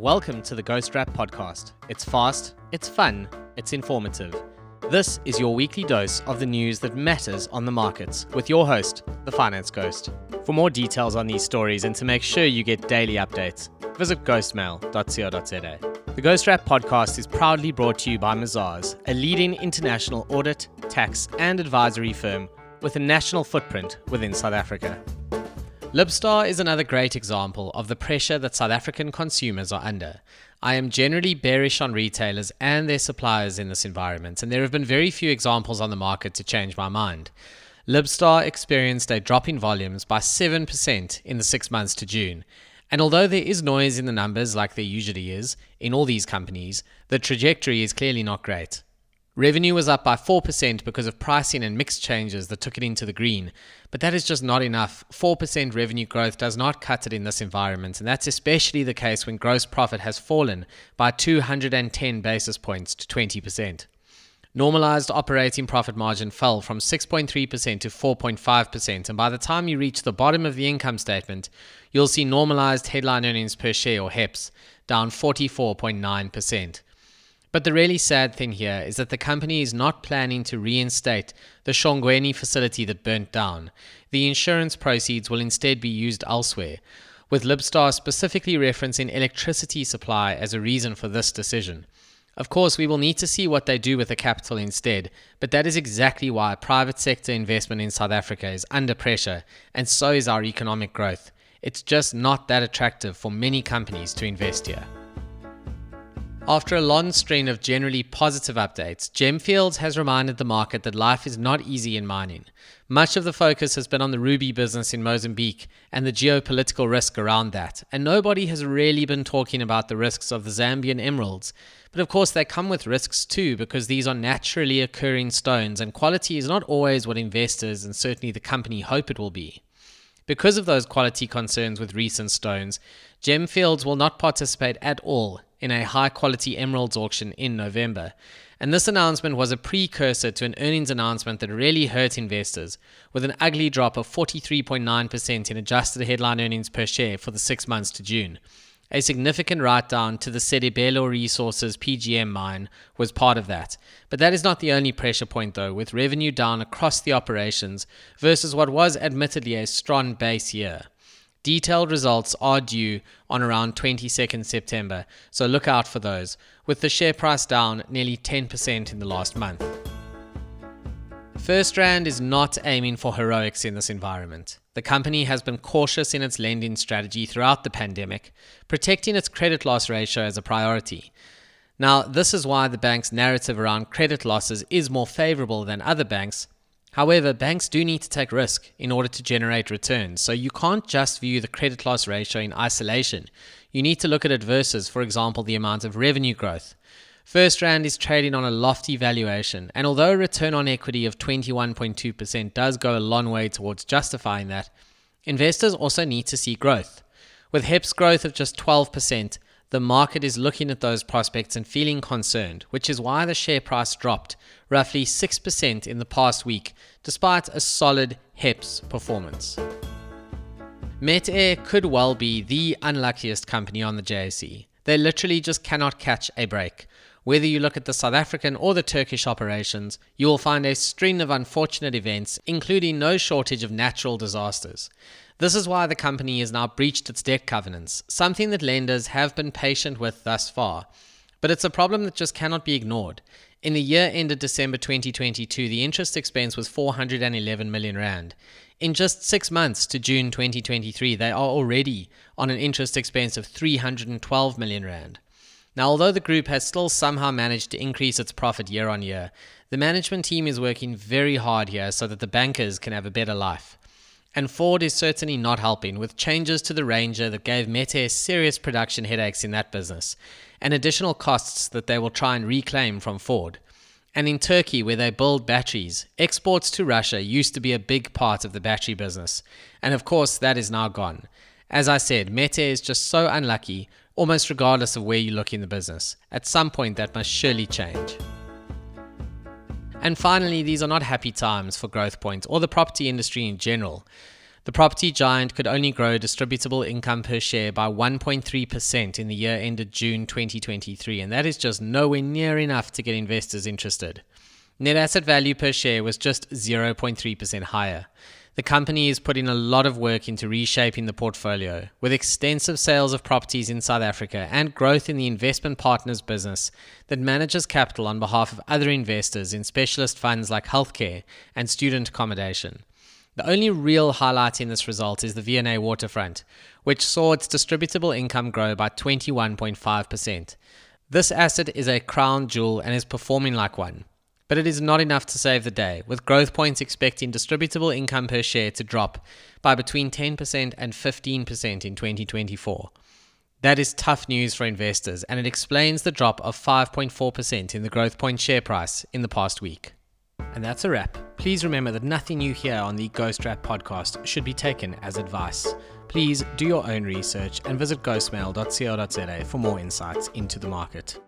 Welcome to the Ghost Wrap Podcast. It's fast, it's fun, it's informative. This is your weekly dose of the news that matters on the markets with your host, the Finance Ghost. For more details on these stories and to make sure you get daily updates, visit ghostmail.co.za. The Ghost Wrap Podcast is proudly brought to you by Mazars, a leading international audit, tax, and advisory firm with a national footprint within South Africa. Libstar is another great example of the pressure that South African consumers are under. I am generally bearish on retailers and their suppliers in this environment, and there have been very few examples on the market to change my mind. Libstar experienced a drop in volumes by 7% in the six months to June. And although there is noise in the numbers, like there usually is in all these companies, the trajectory is clearly not great. Revenue was up by 4% because of pricing and mix changes that took it into the green. But that is just not enough. 4% revenue growth does not cut it in this environment, and that's especially the case when gross profit has fallen by 210 basis points to 20%. Normalized operating profit margin fell from 6.3% to 4.5%, and by the time you reach the bottom of the income statement, you'll see normalized headline earnings per share or HEPS down 44.9%. But the really sad thing here is that the company is not planning to reinstate the Shongweni facility that burnt down. The insurance proceeds will instead be used elsewhere, with Libstar specifically referencing electricity supply as a reason for this decision. Of course, we will need to see what they do with the capital instead, but that is exactly why private sector investment in South Africa is under pressure, and so is our economic growth. It's just not that attractive for many companies to invest here. After a long string of generally positive updates, Gemfields has reminded the market that life is not easy in mining. Much of the focus has been on the ruby business in Mozambique and the geopolitical risk around that, and nobody has really been talking about the risks of the Zambian emeralds. But of course, they come with risks too, because these are naturally occurring stones, and quality is not always what investors and certainly the company hope it will be. Because of those quality concerns with recent stones, Gemfields will not participate at all in a high quality emeralds auction in November. And this announcement was a precursor to an earnings announcement that really hurt investors, with an ugly drop of 43.9% in adjusted headline earnings per share for the six months to June. A significant write down to the Sedibelo Resources PGM mine was part of that. But that is not the only pressure point, though, with revenue down across the operations versus what was admittedly a strong base year. Detailed results are due on around 22nd September, so look out for those, with the share price down nearly 10% in the last month. First FirstRand is not aiming for heroics in this environment. The company has been cautious in its lending strategy throughout the pandemic, protecting its credit loss ratio as a priority. Now, this is why the bank's narrative around credit losses is more favorable than other banks, However, banks do need to take risk in order to generate returns, so you can't just view the credit loss ratio in isolation. You need to look at it versus, for example, the amount of revenue growth. FirstRand is trading on a lofty valuation, and although a return on equity of 21.2% does go a long way towards justifying that, investors also need to see growth. With HEPS growth of just 12%, the market is looking at those prospects and feeling concerned, which is why the share price dropped roughly 6% in the past week, despite a solid HEPS performance. Metair could well be the unluckiest company on the JSE. They literally just cannot catch a break. Whether you look at the South African or the Turkish operations, you will find a string of unfortunate events, including no shortage of natural disasters. This is why the company has now breached its debt covenants, something that lenders have been patient with thus far. But it's a problem that just cannot be ignored. In the year ended December 2022, the interest expense was 411 million rand. In just six months to June 2023, they are already on an interest expense of 312 million rand. Now, although the group has still somehow managed to increase its profit year on year, the management team is working very hard here so that the bankers can have a better life. And Ford is certainly not helping with changes to the Ranger that gave Metair serious production headaches in that business, and additional costs that they will try and reclaim from Ford. And in Turkey, where they build batteries, exports to Russia used to be a big part of the battery business. And of course, that is now gone. As I said, Metair is just so unlucky, almost regardless of where you look in the business. At some point, that must surely change. And finally, these are not happy times for Growth Growthpoint or the property industry in general. The property giant could only grow distributable income per share by 1.3% in the year ended June 2023, and that is just nowhere near enough to get investors interested. Net asset value per share was just 0.3% higher. The company is putting a lot of work into reshaping the portfolio, with extensive sales of properties in South Africa and growth in the investment partners business that manages capital on behalf of other investors in specialist funds like healthcare and student accommodation. The only real highlight in this result is the V&A waterfront, which saw its distributable income grow by 21.5%. This asset is a crown jewel and is performing like one. But it is not enough to save the day, with Growthpoint's expecting distributable income per share to drop by between 10% and 15% in 2024. That is tough news for investors, and it explains the drop of 5.4% in the Growth Growthpoint share price in the past week. And that's a wrap. Please remember that nothing you hear on the Ghost Wrap podcast should be taken as advice. Please do your own research and visit ghostmail.co.za for more insights into the market.